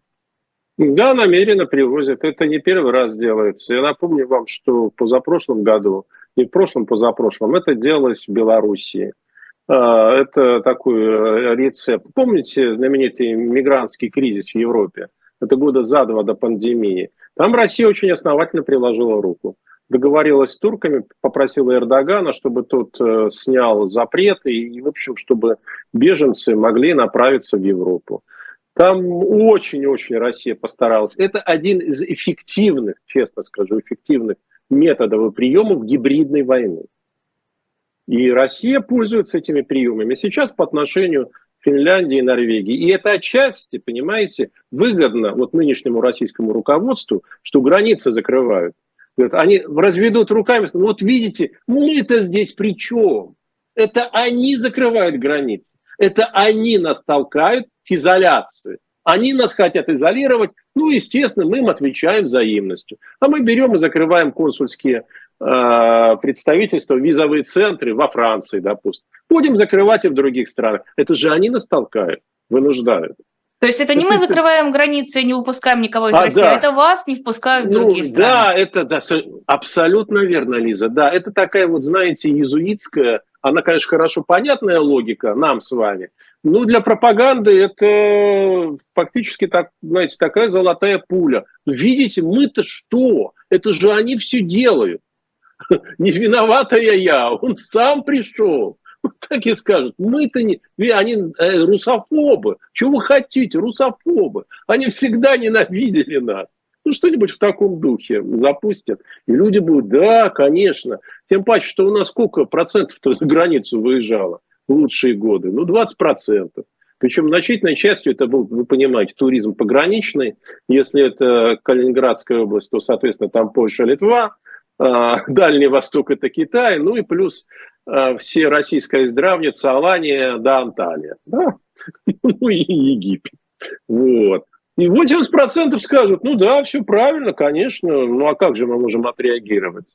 Speaker 3: Да, намеренно привозят. Это не первый раз делается. Я напомню вам, что позапрошлом году, не в прошлом, позапрошлом, это делалось в Белоруссии. А, это такой э, рецепт. Помните знаменитый мигрантский кризис в Европе? Это года за два до пандемии. Там Россия очень основательно приложила руку. Договорилась с турками, попросила Эрдогана, чтобы тот э, снял запреты и, в общем, чтобы беженцы могли направиться в Европу. Там очень-очень Россия постаралась. Это один из эффективных, честно скажу, эффективных методов и приемов гибридной войны. И Россия пользуется этими приемами сейчас по отношению Финляндии и Норвегии. И это отчасти, понимаете, выгодно вот нынешнему российскому руководству, что границы закрывают. Они разведут руками, вот видите, мы-то здесь при чем? Это они закрывают границы. Это они нас толкают к изоляции. Они нас хотят изолировать, ну, естественно, мы им отвечаем взаимностью. А мы берем и закрываем консульские представительства, визовые центры во Франции, допустим. Будем закрывать и в других странах. Это же они нас толкают, вынуждают.
Speaker 2: То есть это не мы закрываем границы и не выпускаем никого из а, России, да. это вас не впускают в ну, другие страны.
Speaker 3: Да, это да, абсолютно верно, Лиза. Да, это такая вот, знаете, иезуитская Она, конечно, хорошо понятная логика нам с вами, но для пропаганды это фактически, так, знаете, такая золотая пуля. Видите, мы-то что? Это же они все делают. Не виноватая я, он сам пришел. Так и скажут. Мы-то не... Они э, русофобы. Чего вы хотите? Русофобы. Они всегда ненавидели нас. Ну, что-нибудь в таком духе запустят. И люди будут, да, конечно. Тем паче, что у нас сколько процентов-то за границу выезжало в лучшие годы? Ну, 20 процентов. Причем значительной частью это был, вы понимаете, туризм пограничный. Если это Калининградская область, то, соответственно, там Польша, Литва. А, Дальний Восток – это Китай. Ну и плюс а, все российская здравница, Алания да Анталия. Да? Ну и Египет. Вот. И 80% скажут, ну да, все правильно, конечно, ну а как же мы можем отреагировать?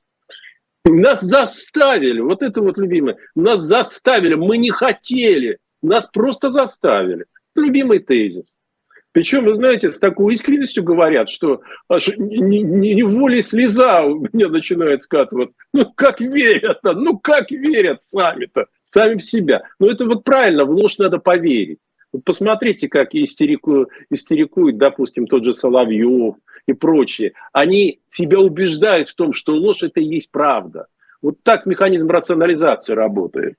Speaker 3: Нас заставили, вот это вот любимое, нас заставили, мы не хотели, нас просто заставили. Любимый тезис. Причем, вы знаете, с такой искренностью говорят, что аж неволей слеза у меня начинает скатывать. Ну, как верят-то, ну, как верят сами-то, сами в себя. Ну, это вот правильно, в ложь надо поверить. Посмотрите, как истерику, истерикует, допустим, тот же Соловьев и прочие. Они себя убеждают в том, что ложь – это и есть правда. Вот так механизм рационализации работает.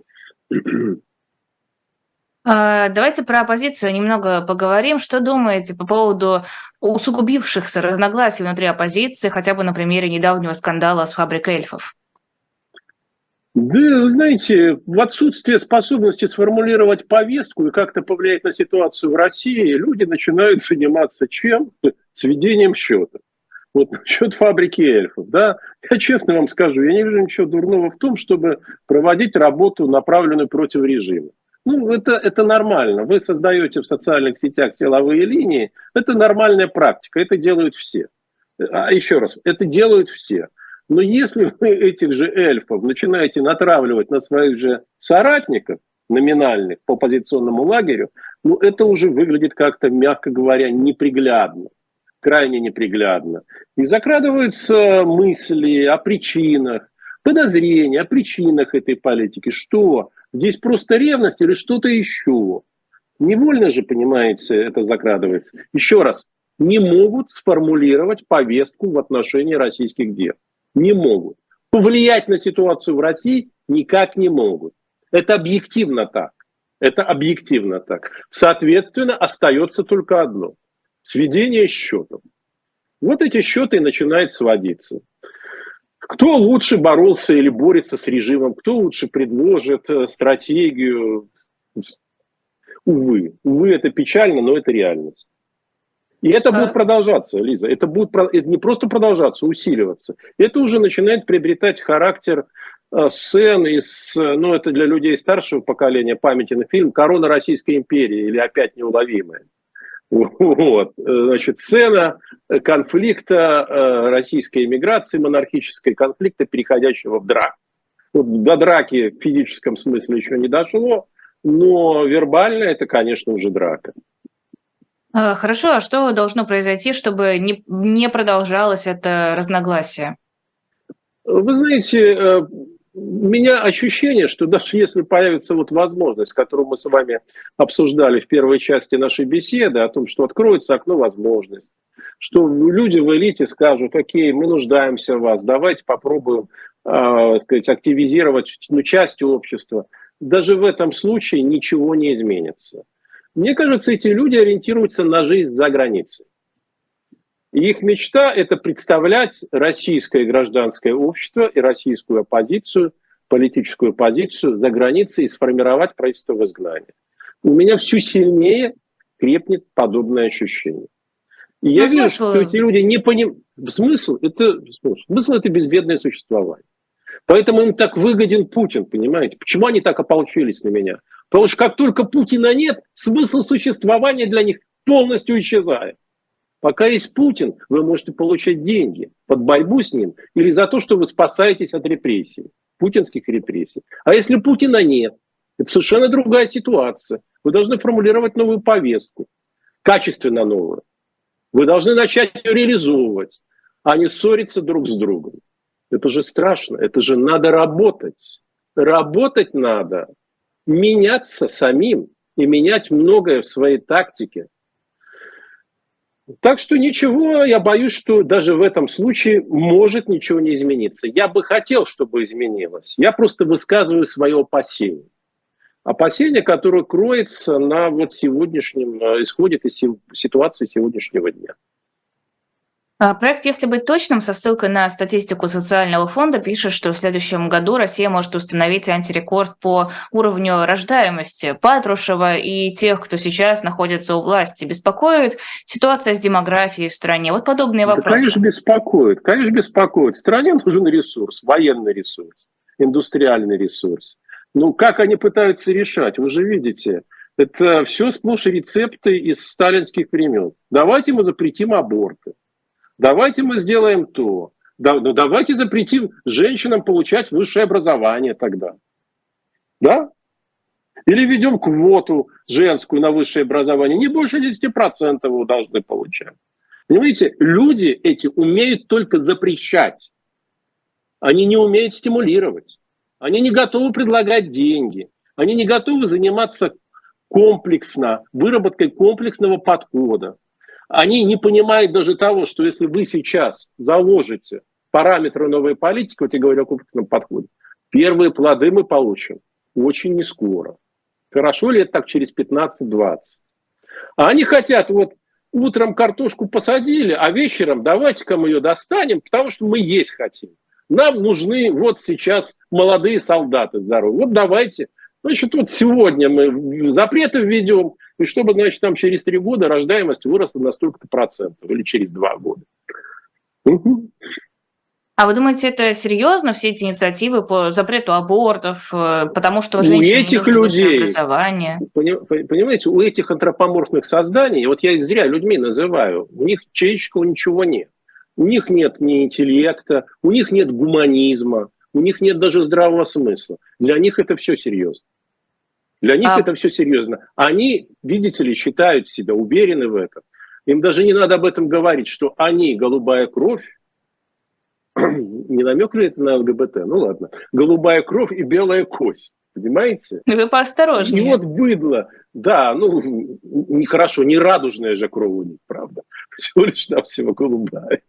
Speaker 2: А, давайте про оппозицию немного поговорим. Что думаете по поводу усугубившихся разногласий внутри оппозиции, хотя бы на примере недавнего скандала с фабрикой эльфов?
Speaker 3: Да, вы знаете, в отсутствие способности сформулировать повестку и как-то повлиять на ситуацию в России, люди начинают заниматься чем? Сведением счета. Вот насчет фабрики эльфов, да, я честно вам скажу, я не вижу ничего дурного в том, чтобы проводить работу, направленную против режима. Ну, это, это нормально. Вы создаете в социальных сетях силовые линии. Это нормальная практика. Это делают все. А еще раз, это делают все. Но если вы этих же эльфов начинаете натравливать на своих же соратников, номинальных по позиционному лагерю, ну это уже выглядит как-то, мягко говоря, неприглядно, крайне неприглядно. И закрадываются мысли о причинах, подозрения о причинах этой политики. Что? Здесь просто ревность или что-то еще? Невольно же, понимаете, это закрадывается. Еще раз, не могут сформулировать повестку в отношении российских дел не могут. Повлиять на ситуацию в России никак не могут. Это объективно так. Это объективно так. Соответственно, остается только одно. Сведение счетов. Вот эти счеты и начинают сводиться. Кто лучше боролся или борется с режимом, кто лучше предложит э, стратегию. Увы, увы, это печально, но это реальность. И это а... будет продолжаться, Лиза. Это будет это не просто продолжаться, усиливаться. Это уже начинает приобретать характер э, сцен из, ну, это для людей старшего поколения памяти на фильм «Корона Российской империи» или «Опять неуловимая». Вот. Значит, сцена конфликта э, российской иммиграции, монархической конфликта, переходящего в драку. Вот до драки в физическом смысле еще не дошло, но вербально это, конечно, уже драка.
Speaker 2: А, хорошо, а что должно произойти, чтобы не, не продолжалось это разногласие?
Speaker 3: Вы знаете, э, у меня ощущение, что даже если появится вот возможность, которую мы с вами обсуждали в первой части нашей беседы, о том, что откроется окно возможностей, что люди в элите скажут, окей, мы нуждаемся в вас, давайте попробуем э, сказать, активизировать ну, часть общества. Даже в этом случае ничего не изменится. Мне кажется, эти люди ориентируются на жизнь за границей. И их мечта – это представлять российское гражданское общество и российскую оппозицию, политическую оппозицию за границей и сформировать правительство в изгнании. У меня все сильнее крепнет подобное ощущение. И я вижу, что эти люди не понимают. Смысл это, смысл – это безбедное существование. Поэтому им так выгоден Путин, понимаете? Почему они так ополчились на меня? Потому что как только Путина нет, смысл существования для них полностью исчезает. Пока есть Путин, вы можете получать деньги под борьбу с ним или за то, что вы спасаетесь от репрессий, путинских репрессий. А если Путина нет, это совершенно другая ситуация. Вы должны формулировать новую повестку, качественно новую. Вы должны начать ее реализовывать, а не ссориться друг с другом. Это же страшно, это же надо работать. Работать надо, меняться самим и менять многое в своей тактике. Так что ничего, я боюсь, что даже в этом случае может ничего не измениться. Я бы хотел, чтобы изменилось. Я просто высказываю свое опасение. Опасение, которое кроется на вот сегодняшнем, э, исходит из ситуации сегодняшнего дня.
Speaker 2: А, проект «Если быть точным» со ссылкой на статистику социального фонда пишет, что в следующем году Россия может установить антирекорд по уровню рождаемости. Патрушева и тех, кто сейчас находится у власти, беспокоит ситуация с демографией в стране? Вот подобные вопросы. Да,
Speaker 3: конечно, беспокоит. Конечно, беспокоит. Стране нужен ресурс, военный ресурс, индустриальный ресурс. Ну, как они пытаются решать? Вы же видите, это все сплошь рецепты из сталинских времен. Давайте мы запретим аборты Давайте мы сделаем то. Да, ну давайте запретим женщинам получать высшее образование тогда. Да? Или ведем квоту женскую на высшее образование. Не больше 10% вы должны получать. Понимаете, люди эти умеют только запрещать. Они не умеют стимулировать. Они не готовы предлагать деньги. Они не готовы заниматься комплексно, выработкой комплексного подхода. Они не понимают даже того, что если вы сейчас заложите параметры новой политики, вот я говорю о комплексном подходе, первые плоды мы получим очень не скоро. Хорошо ли это так через 15-20? А они хотят вот утром картошку посадили, а вечером давайте-ка мы ее достанем, потому что мы есть хотим. Нам нужны вот сейчас молодые солдаты здоровые. Вот давайте. Значит, вот сегодня мы запреты введем, и чтобы, значит, там через три года рождаемость выросла на столько-то процентов, или через два года.
Speaker 2: А вы думаете, это серьезно, все эти инициативы по запрету абортов, э, потому что женщины
Speaker 3: у этих
Speaker 2: не
Speaker 3: людей,
Speaker 2: образование?
Speaker 3: Понимаете, у этих антропоморфных созданий, вот я их зря людьми называю, у них человеческого ничего нет. У них нет ни интеллекта, у них нет гуманизма, у них нет даже здравого смысла. Для них это все серьезно. Для них а... это все серьезно. Они, видите ли, считают себя, уверены в этом. Им даже не надо об этом говорить, что они голубая кровь, не намек ли это на ЛГБТ? Ну ладно. Голубая кровь и белая кость. Понимаете?
Speaker 2: Вы поосторожнее.
Speaker 3: И вот быдло. Да, ну, нехорошо, не радужная же кровь у них, правда. Всего лишь навсего голубая.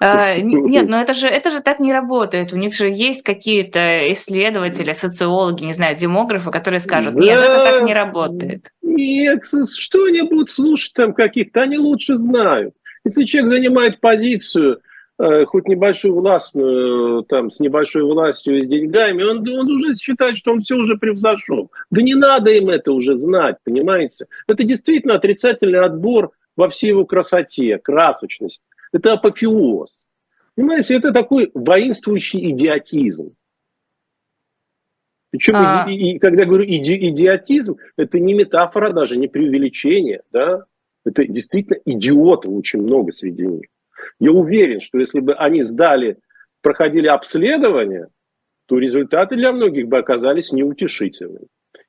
Speaker 2: А, нет, но это же, это же так не работает. У них же есть какие-то исследователи, социологи, не знаю, демографы, которые скажут, нет, да, это так не работает.
Speaker 3: Нет, что они будут слушать там каких-то, они лучше знают. Если человек занимает позицию, хоть небольшую властную, там, с небольшой властью и с деньгами, он, он уже считает, что он все уже превзошел. Да не надо им это уже знать, понимаете? Это действительно отрицательный отбор во всей его красоте, красочности. Это апофеоз. Понимаете, это такой воинствующий идиотизм. Причем, а... и, и, когда говорю иди, идиотизм, это не метафора даже, не преувеличение, да? Это действительно идиотов очень много среди них. Я уверен, что если бы они сдали, проходили обследование, то результаты для многих бы оказались неутешительными.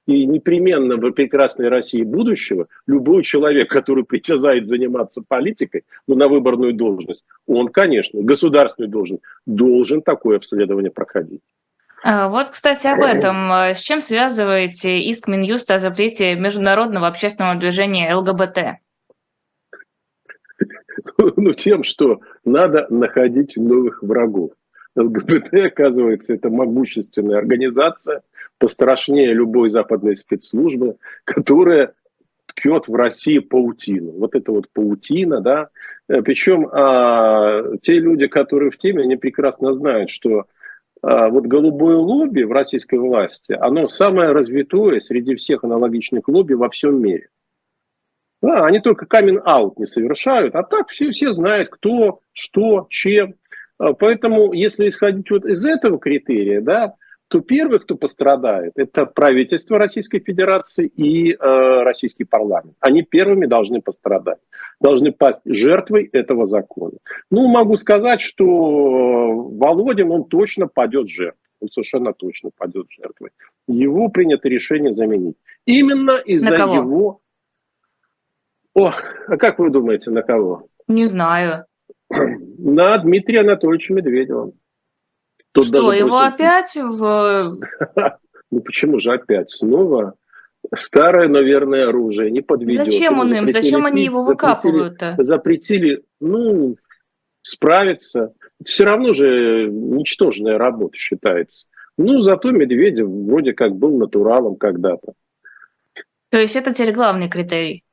Speaker 3: И непременно в прекрасной России будущего любой человек, который притязает заниматься политикой, ну, на выборную должность, он, конечно, государственную должность, должен такое обследование проходить.
Speaker 2: А, вот, кстати, об этом. С чем связываете иск Минюста о запрете международного общественного движения ЛГБТ?
Speaker 3: Ну, тем, что надо находить новых врагов. ЛГБТ, оказывается, это могущественная организация, пострашнее любой западной спецслужбы, которая ткет в России паутину. Вот это вот паутина, да. Э, Причем а, те люди, которые в теме, они прекрасно знают, что а, вот голубое лобби в российской власти, оно самое развитое среди всех аналогичных лобби во всем мире. Да, они только камин-аут не совершают, а так все, все знают, кто, что, чем. А, поэтому, если исходить вот из этого критерия, да, то первый, кто пострадает, это правительство Российской Федерации и э, российский парламент. Они первыми должны пострадать, должны пасть жертвой этого закона. Ну, могу сказать, что э, Володин, он точно падет жертвой. Он совершенно точно падет жертвой. Его принято решение заменить. Именно из-за его... О, а как вы думаете, на кого?
Speaker 2: Не знаю.
Speaker 3: На Дмитрия Анатольевича Медведева.
Speaker 2: Тут Что, его просто... опять в...
Speaker 3: Ну почему же опять? Снова старое, наверное, оружие, не подведет.
Speaker 2: Зачем он им? Зачем они его выкапывают-то?
Speaker 3: Запретили, ну, справиться. Это все равно же ничтожная работа считается. Ну, зато Медведев вроде как был натуралом когда-то.
Speaker 2: То есть это теперь главный критерий?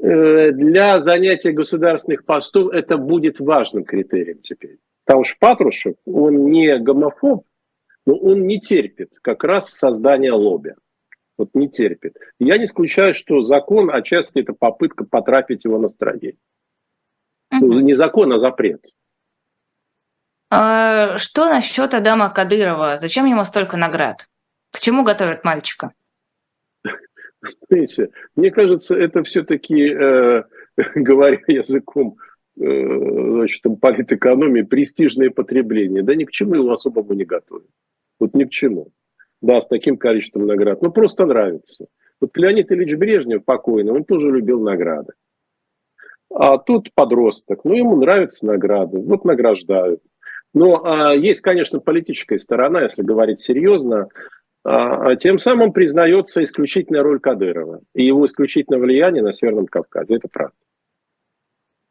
Speaker 3: Э, для занятия государственных постов это будет важным критерием теперь. Потому что Патрушев, он не гомофоб, но он не терпит как раз создания лобби. Вот не терпит. Я не исключаю, что закон отчасти это попытка потрафить его настроение. Угу. Не закон, а запрет.
Speaker 2: А, что насчет Адама Кадырова? Зачем ему столько наград? К чему готовят мальчика?
Speaker 3: Знаете, мне кажется, это все-таки, э, говоря языком э, значит, политэкономии, престижное потребление. Да ни к чему его особому не готовят. Вот ни к чему. Да, с таким количеством наград. Ну, просто нравится. Вот Леонид Ильич Брежнев покойный, он тоже любил награды. А тут подросток, ну, ему нравятся награды, вот награждают. Но а, есть, конечно, политическая сторона, если говорить серьезно. А, а тем самым признается исключительная роль Кадырова и его исключительное влияние на Северном Кавказе. Это правда.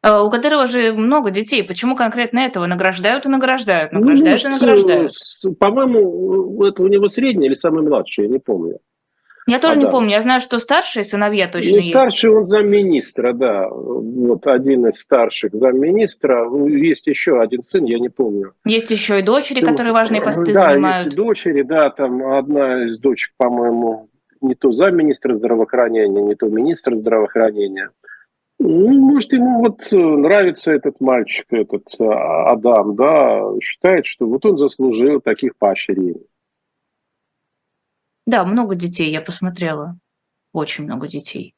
Speaker 2: А у Кадырова же много детей. Почему конкретно этого награждают и награждают? Ну, награждают ну, и награждают.
Speaker 3: По-моему, это у него средний или самый младший, я не помню.
Speaker 2: Я тоже а, не да. помню. Я знаю, что старшие сыновья точно ну, есть.
Speaker 3: Старший он замминистра, да. Вот один из старших замминистра. Есть еще один сын, я не помню.
Speaker 2: Есть еще и дочери, которые важные посты
Speaker 3: да,
Speaker 2: занимают.
Speaker 3: есть дочери, да. Там одна из дочек, по-моему, не то замминистра здравоохранения, не то министр здравоохранения. Ну, может, ему вот э, нравится этот мальчик, этот э, Адам, да, считает, что вот он заслужил таких поощрений.
Speaker 2: Да, много детей, я посмотрела. Очень много детей.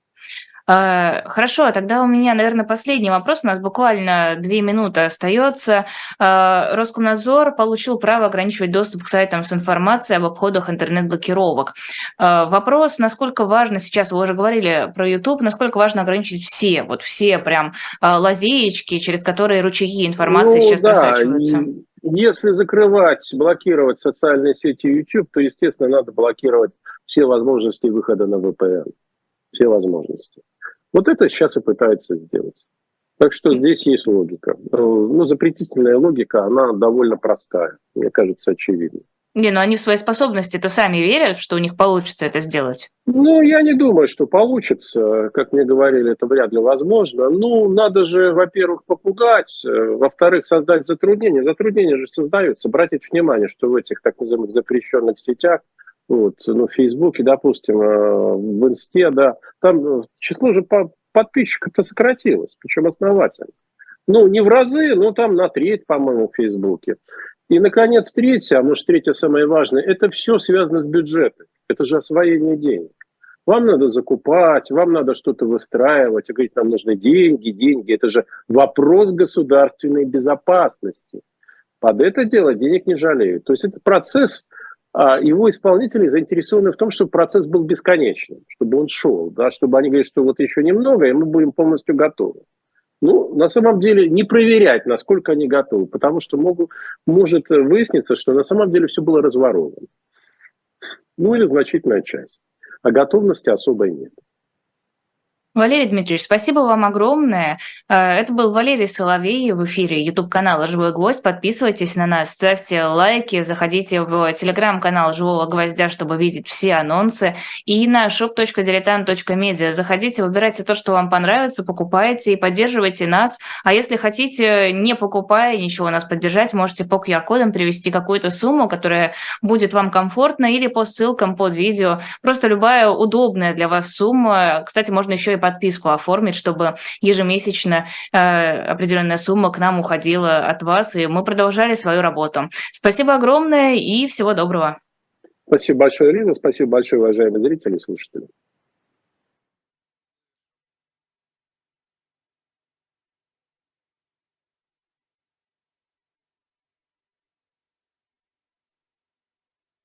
Speaker 2: А, хорошо, а тогда у меня, наверное, последний вопрос. У нас буквально две минуты остается. А, Роскомнадзор получил право ограничивать доступ к сайтам с информацией об обходах интернет-блокировок. Вопрос, насколько важно сейчас, вы уже говорили про YouTube, насколько важно ограничить все, вот все прям лазеечки, через которые ручейки информации ну, сейчас да, просачиваются.
Speaker 3: Если закрывать, блокировать социальные сети YouTube, то, естественно, надо блокировать все возможности выхода на VPN. Все возможности. Вот это сейчас и пытаются сделать. Так что здесь есть логика. Ну, запретительная логика, она довольно простая, мне кажется, очевидна.
Speaker 2: Не, ну они в свои способности это сами верят, что у них получится это сделать?
Speaker 3: Ну, я не думаю, что получится. Как мне говорили, это вряд ли возможно. Ну, надо же, во-первых, попугать, э, во-вторых, создать затруднения. Затруднения же создаются. Обратите внимание, что в этих так называемых запрещенных сетях вот, ну, в Фейсбуке, допустим, э, в Инсте, да, там э, число же подписчиков-то сократилось, причем основательно. Ну, не в разы, но там на треть, по-моему, в Фейсбуке. И, наконец, третье, а может, третье самое важное, это все связано с бюджетом. Это же освоение денег. Вам надо закупать, вам надо что-то выстраивать, и говорить, нам нужны деньги, деньги. Это же вопрос государственной безопасности. Под это дело денег не жалеют. То есть это процесс а его исполнители заинтересованы в том, чтобы процесс был бесконечным, чтобы он шел, да, чтобы они говорили, что вот еще немного, и мы будем полностью готовы. Ну, на самом деле, не проверять, насколько они готовы, потому что могут, может выясниться, что на самом деле все было разворовано. Ну, или значительная часть. А готовности особой нет.
Speaker 2: Валерий Дмитриевич, спасибо вам огромное. Э, это был Валерий Соловей в эфире YouTube-канала «Живой гвоздь». Подписывайтесь на нас, ставьте лайки, заходите в телеграм-канал «Живого гвоздя», чтобы видеть все анонсы. И на shop.diletant.media. Заходите, выбирайте то, что вам понравится, покупайте и поддерживайте нас. А если хотите, не покупая ничего, нас поддержать, можете по QR-кодам привести какую-то сумму, которая будет вам комфортна, или по ссылкам под видео. Просто любая удобная для вас сумма. Кстати, можно еще и подписку оформить, чтобы ежемесячно э, определенная сумма к нам уходила от вас, и мы продолжали свою работу. Спасибо огромное и всего доброго.
Speaker 3: Спасибо большое, Ирина. Спасибо большое, уважаемые зрители и слушатели.